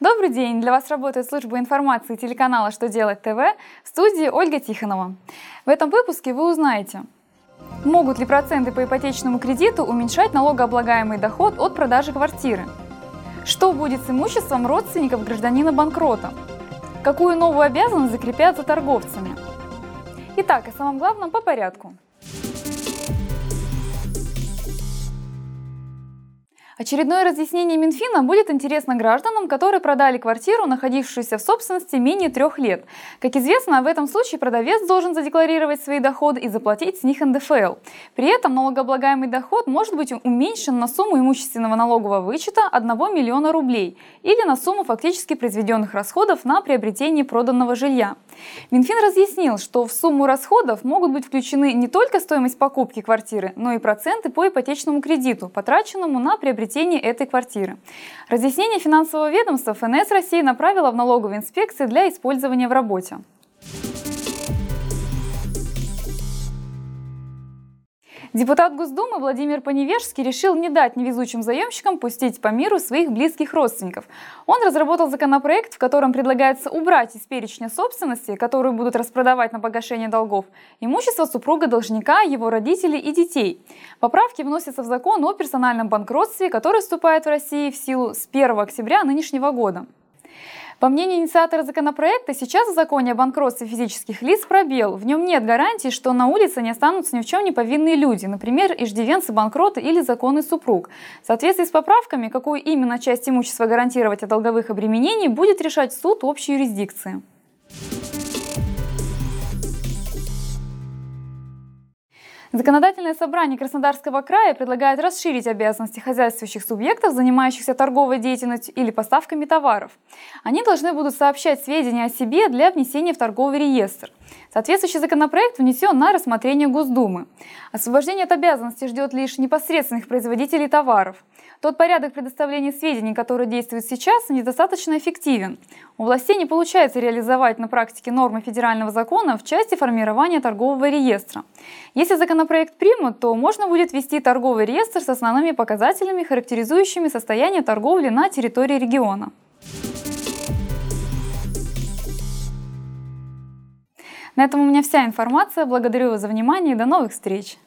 Добрый день! Для вас работает служба информации телеканала «Что делать ТВ» в студии Ольга Тихонова. В этом выпуске вы узнаете, могут ли проценты по ипотечному кредиту уменьшать налогооблагаемый доход от продажи квартиры, что будет с имуществом родственников гражданина-банкрота, какую новую обязанность закрепят за торговцами. Итак, о самом главном по порядку – Очередное разъяснение Минфина будет интересно гражданам, которые продали квартиру, находившуюся в собственности менее трех лет. Как известно, в этом случае продавец должен задекларировать свои доходы и заплатить с них НДФЛ. При этом налогооблагаемый доход может быть уменьшен на сумму имущественного налогового вычета 1 миллиона рублей или на сумму фактически произведенных расходов на приобретение проданного жилья. Минфин разъяснил, что в сумму расходов могут быть включены не только стоимость покупки квартиры, но и проценты по ипотечному кредиту, потраченному на приобретение приобретения этой квартиры. Разъяснение финансового ведомства ФНС России направила в налоговую инспекцию для использования в работе. Депутат Госдумы Владимир Поневежский решил не дать невезучим заемщикам пустить по миру своих близких родственников. Он разработал законопроект, в котором предлагается убрать из перечня собственности, которую будут распродавать на погашение долгов, имущество супруга должника, его родителей и детей. Поправки вносятся в закон о персональном банкротстве, который вступает в России в силу с 1 октября нынешнего года. По мнению инициатора законопроекта, сейчас в законе о банкротстве физических лиц пробел. В нем нет гарантии, что на улице не останутся ни в чем не повинные люди, например, иждивенцы банкроты или законный супруг. В соответствии с поправками, какую именно часть имущества гарантировать от долговых обременений, будет решать суд общей юрисдикции. Законодательное собрание Краснодарского края предлагает расширить обязанности хозяйствующих субъектов, занимающихся торговой деятельностью или поставками товаров. Они должны будут сообщать сведения о себе для внесения в торговый реестр. Соответствующий законопроект внесен на рассмотрение Госдумы. Освобождение от обязанности ждет лишь непосредственных производителей товаров. Тот порядок предоставления сведений, который действует сейчас, недостаточно эффективен. У властей не получается реализовать на практике нормы федерального закона в части формирования торгового реестра. Если законопроект примут, то можно будет ввести торговый реестр с основными показателями, характеризующими состояние торговли на территории региона. На этом у меня вся информация. Благодарю вас за внимание и до новых встреч!